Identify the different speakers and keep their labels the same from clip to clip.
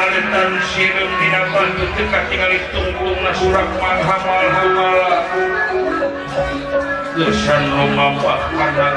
Speaker 1: tan tusan rumah karena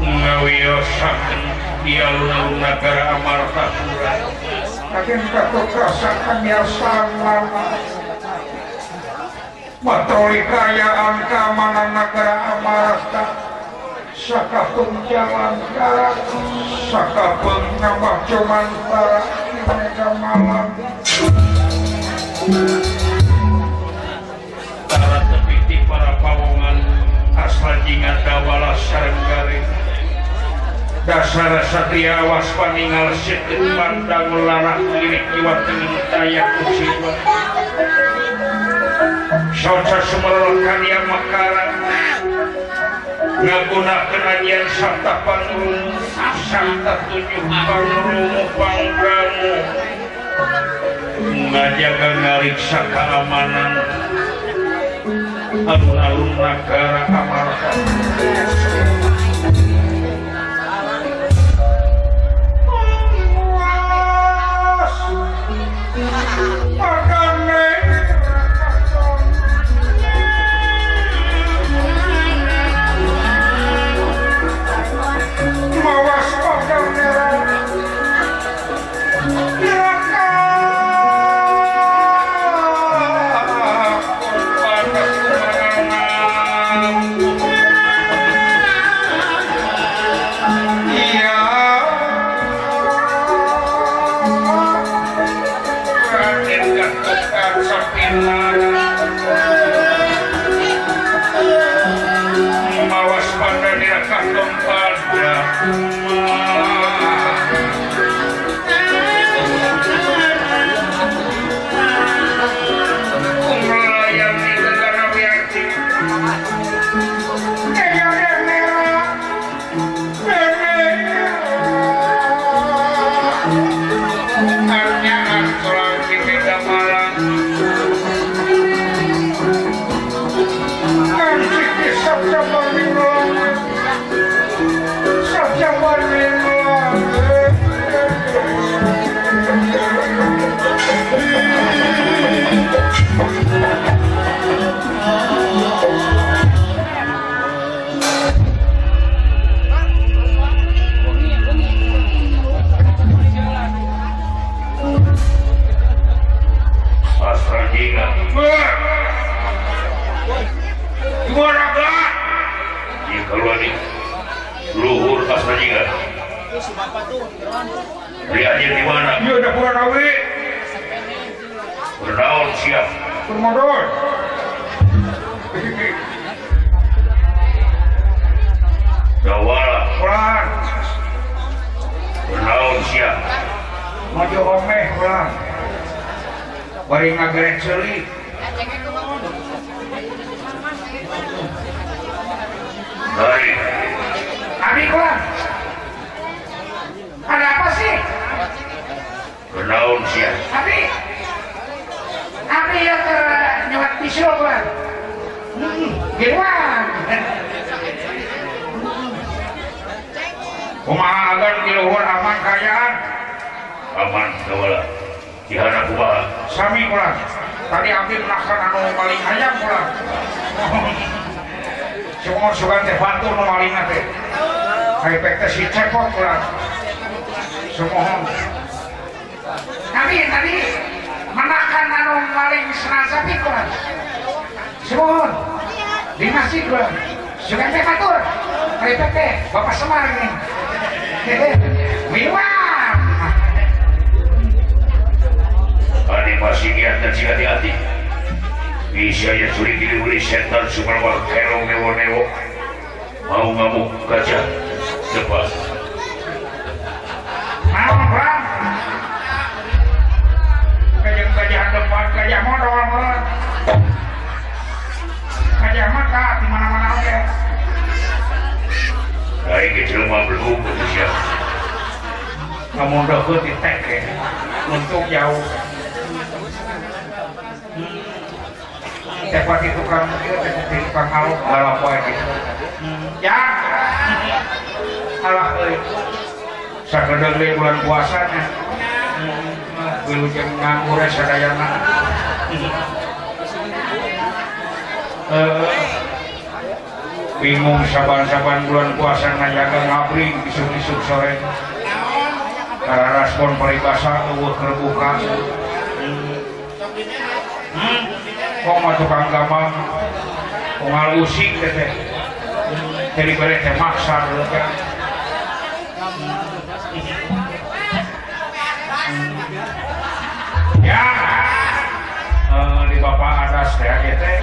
Speaker 1: ngawiyosan di alun-alun negara Amartapura kakek kakek kasakan yang sama. patroli karyaan keamanan negara Amarasta Saka penjalan darat Saka penambah cuman para mereka malam. Para tepiti para pawongan Asal jingat dawala sarenggari dasar Satria awas paningal situ pandang larak lirik jiwa tengah daya kusiwa Sosa Sumerlo karya makaran Ngaguna kenanyian sarta panurung Sarta tujuh panurung panggamu Ngajaga ngariksa keamanan. Alun-alun negara amarkan permodal
Speaker 2: gawara
Speaker 1: kurang
Speaker 2: bernaun
Speaker 1: maju omeh kurang bari ngagrek selit
Speaker 2: baik
Speaker 1: Abi kurang ada apa sih?
Speaker 2: Bernaun Abi.
Speaker 1: adik perayaan
Speaker 2: aman kawala kihana kubaha
Speaker 1: sami kula tadi abdi menaksan anu maling ayam kula semua sugan teh batu nu maling teh efek teh si cepot kula semua tapi tadi menakan anu maling senasa pikulah semohon di masjid ulah sugan teh batur efek teh bapak semar ini. Mewah.
Speaker 2: masih niatan si hati-hati bisa ya curi diri uli setan cuma mah kerong newo-newo mau ngamuk gajah cepat
Speaker 1: mau bang gajah gajah depan gajah modal gajah mata di mana-mana oke
Speaker 2: Dari kecil mah belum betul ya
Speaker 1: kamu udah gue ditek ya untuk jauh Cepat seperti tukang seperti tukang halu galau poe gitu. Ya. Halak euy. Sakedeung deui bulan puasa nya geulah jeung ngangure sadayana. Bingung saban-saban bulan puasa ngajaga ngabring isuk-isuk sore. Karena respon peribasa eueuh kerbuka hmm. hmm. kok masuk agama ngalusik teh dari bare teh maksa kan ya. Uh, di bapak ada saya teh.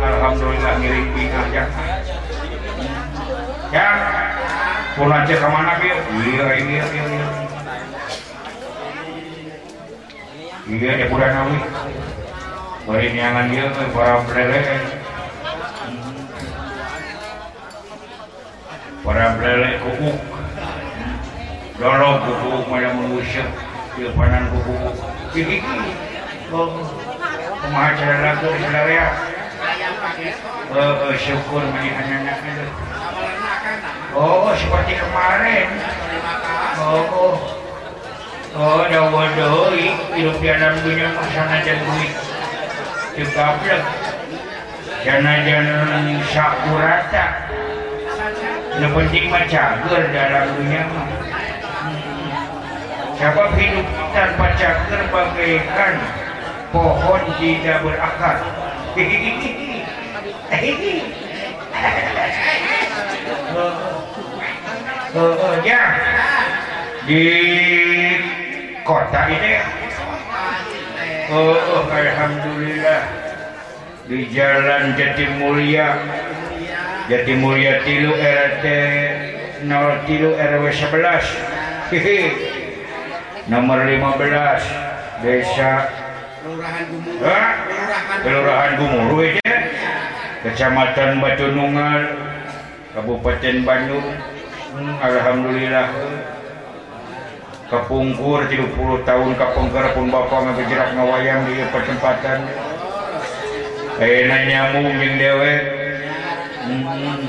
Speaker 1: Alhamdulillah ngiring pinggah ya. Ya. Pulang cek kemana bil? Iya ini iya iya iya ya bulan nawi. Bari niangan dia mah para blele. Para blele kukuk. Dorong kukuk maya manusia. Dia panan kukuk. Jadi kumaha cara laku sadaya. Eh syukur mani anak-anak Oh, seperti kemarin. Oh, oh. Oh, dawah doi, hidup di alam dunia pasangan dan duit. jana-janan Sakurata. Penting macager dalam dunia Siapa hidup tanpa cager bagaikan pohon tidak berakar. Oh, oh, ya. Di kota ini Oh oh Alhamdulillah. Di jalan Jati Mulia. Jati Mulia tilu RT 0 tilu RW 11 Hihi. nomor 15 desa.
Speaker 2: Kelurahan Gumuruh
Speaker 1: Hah? kelurahan Gumuru. Eh, ya? Kecamatan Batu Nungal Kabupaten Bandung. Hmm, Alhamdulillah. kepungkur 30 tahun Kapungkerpun Bapak ngejerak ngawayang di pertempatan. Eh, Enaknya mungkin dewe. Hmm.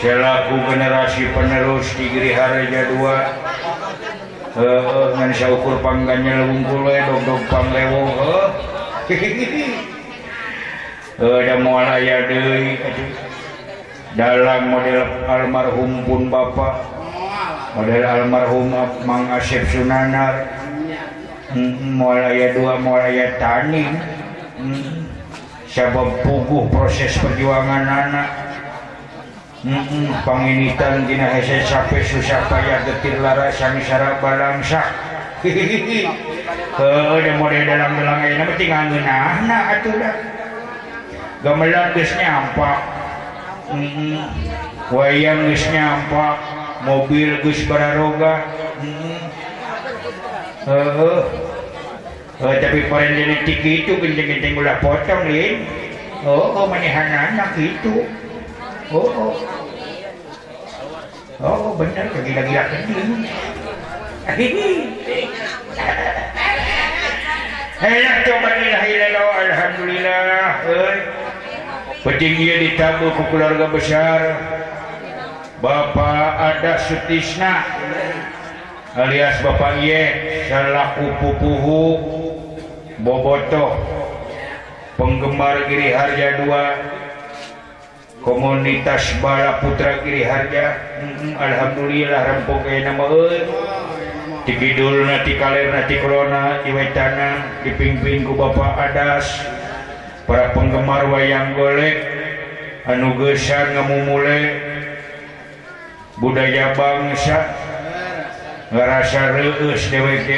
Speaker 1: selaku generasi penerus di Giri Harja 2 uh, eh, uh, eh, ukur pangganya lewungkul lebungkul dog-dog panglewo uh. ada mualaya deui dalam model almarhum pun Bapak. model almarhum Mang Asep Sunanar. Mm, mulai dua mulai tani mm, sabab puguh proses perjuangan anak. Mm, Panginitan dina hese sampai susah payah getir lara sami samisara balangsa. Hehehe eh model dalam dalam ini mesti tinggal anak atuh dah. Gamelan geus nyampak. Wayang geus nyampak. mobil Gus Bararoga. Uh, uh, tapi kemarin dari tiki itu genteng-genteng ulah potong lin. Oh oh manehan anak itu. Oh oh. Oh benar kegila-gila kending Hayah coba ilahilallah alhamdulillah Eh. Penting ia ditabur ke keluarga besar. Bapak ada Sutisna alias Bapak Ye selaku pupuhu. Boboto penggemar Giri Harja 2 komunitas bala putra Giri Harja. Mm -mm, Alhamdulillah rempok nama di Kidul nanti kaler nanti Corona di Wetana dipimpin ku Bapak Adas. Para penggemar wayang golek. Anu geusar ngamumule. budaya bangsa ngerasa rius dhewek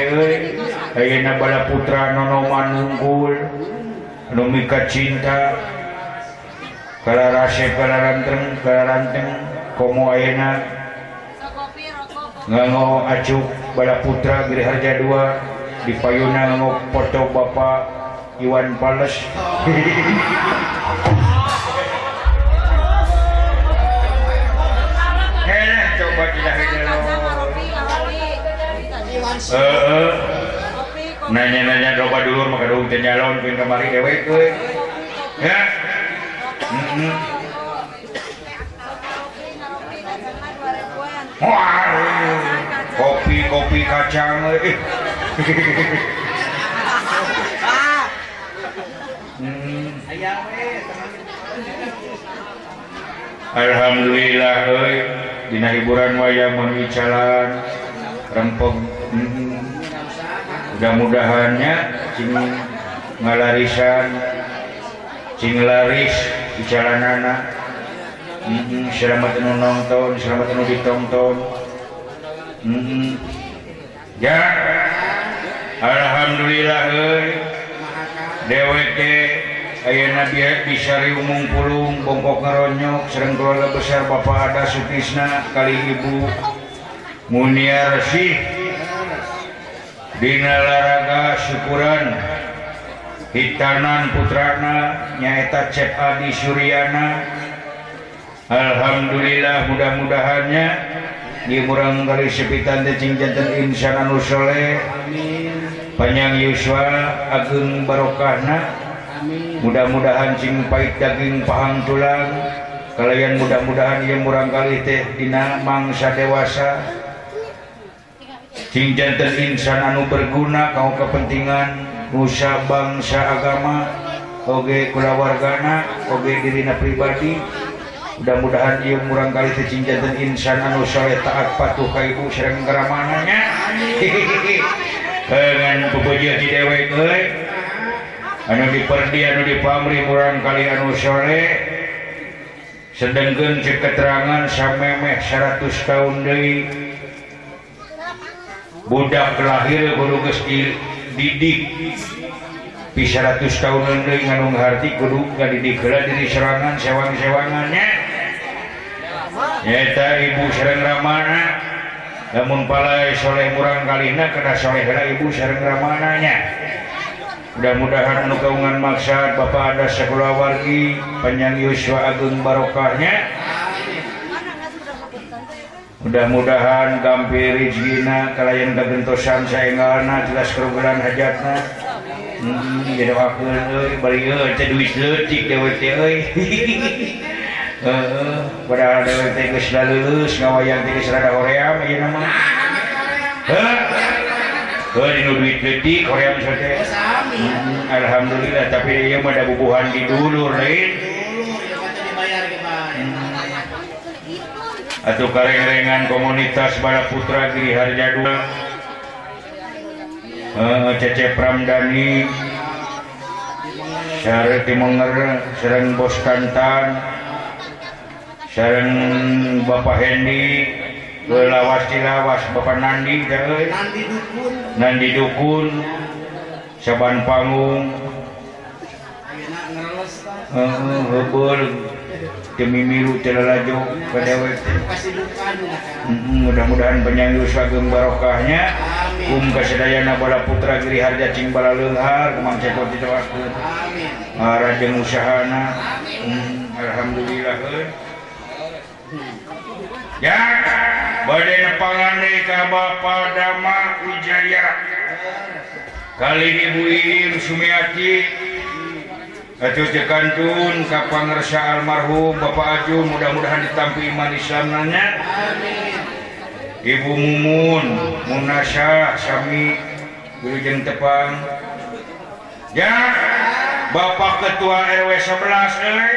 Speaker 1: ayeuna bala putra nonoman unggul anu mika cinta. Kala rase kala ranteng kala ranteng komo ayeuna. Ngango acuk bala putra Giri Harja 2 di payuna ngango foto Bapak Iwan Pales. Eh, eh. nanya-nanya coba dulu maka dulu nyalon pin kemari dewe ke ya. Eh. Wah, kopi kopi kacang eh. Mm. Alhamdulillah euy dina hiburan wayang menuju jalan rempong hmm. mudah-mudahannya cing ngalarisan cing laris di jalanan hmm. selamat nu nonton selamat nu ditonton hmm. ya Alhamdulillah dewek Ayo Nabi Bisari Umum Pulung, Bongkok Ngeronyok, Sereng Keluarga Besar Bapak Ada Sutisna, Kali Ibu Muniar sih Dinalaraga syukuran. Hitanan putrana nyaeta Cep Adi Suryana. Alhamdulillah mudah-mudahannya di murang kali sepitan tecing jantan insan anu soleh. Panjang yuswa agung barokahna. Mudah-mudahan cing pahit daging pahang tulang. Kalian mudah-mudahan yang murang kali teh dina mangsa dewasa. jantan Insan anu berguna kau kepentingan Nusa bangsa agama. Oge kulawargana Oge dirina pribadi. Mudah-mudahan ia murang kali kecing jantan Insan anu soleh taat patuh kaibu sering keramanannya dengan pepuji di dewek anu diperdi anu dipamri murang kali anu soleh sedangkan keterangan samemeh 100 tahun dari budak lahir Gunung Geskil didik. Pi 100 tahun ending nganunghati Gunung nggak didik. Kela diri serangan sewang-sewangannya nyata Ibu Sereng Ramana. Namun palai soleh murang kalina kena soleh Ibu Sereng Ramananya mudah-mudahan anu kaungan maksad Bapak ada sekolah wargi penyang Yuswa Agung Barokahnya mudah-mudahan gampir Rizina kalian kegentosan sayangalna jelas kerugian hajatna. Hmm, jadi waktu eh, bari teh duit leutik dewe teh euy heeh eh, eh, padahal dewe teh geus da lulus ngawayan teh geus rada hoream ieu nama. Heuh heuh dinu duit leutik hoream teh. Hmm, alhamdulillah tapi dia mah ada bubuhan di dulur lain atau kareng-rengan komunitas Bala Putra Giri Harja dua uh, eh, Cece Pramdani Syarif Timenger Sereng Bos Kantan Sereng Bapak Hendi. Lawas Cilawas Bapak Nandi Jari,
Speaker 2: eh.
Speaker 1: Nandi Dukun. Saban Panggung uh, Hubur demi demilu telerajo PDW mudah-mudahan penyanyi Uswagem barokahnya um kesedayana bala putra Giri Harja cing Cimbala Lenghar Kumang Ceko amin Rajeng Usahana um, Alhamdulillah ya bade nepangan deui ka bapa Dama Wijaya. Kali Ibu Iin Sumiati Kacujekandun Kapangresya almarhum Bapak Aju mudah-mudahan ditampi iman Islamnya Ibu Mumun Munasya Sami Wilujeng Tepang. Ya Bapak Ketua RW 11 eh.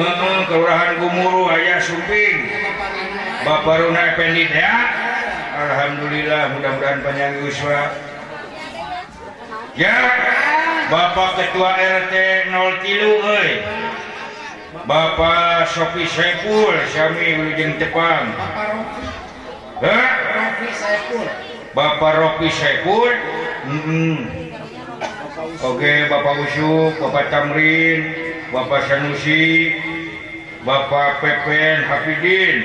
Speaker 1: uh, Kelurahan Gumuru Ayah Sumping. Bapak Runa Ependit ya. Alhamdulillah mudah-mudahan panjang usia Ya Bapak Ketua RT 03 euy. Bapak Sofi Saiful sami Wijeng Tepang.
Speaker 2: Bapak Rofi Saiful.
Speaker 1: Bapak Rofi Saiful. mm -mm. Oke okay, Bapak Usuk Bapak Tamrin Bapak Sanusi Bapak Pepen Hafidin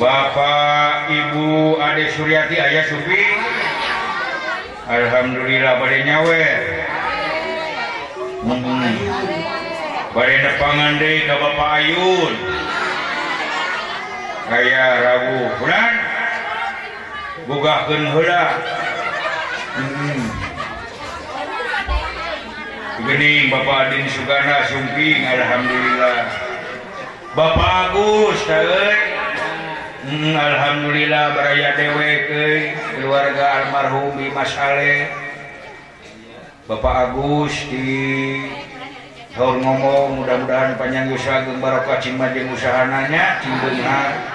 Speaker 1: Bapak Ibu Ade Suryati Ayah Sufi Alhamdulillah badai nyawe hmm. badai nepangan deh ke Bapak Ayun. Kaya Rabu. Bulan? Bugahkeun heula hmm. Gening Bapak Adin Sugana Sumping Alhamdulillah. Bapak Agus Taeun Hmm, Alhamdulillah beraya dewek keluarga almarhum Mas Ale Bapak Agus di Tahun ngomong mudah-mudahan panjang usaha geng barokah cing majeng usahananya cing benar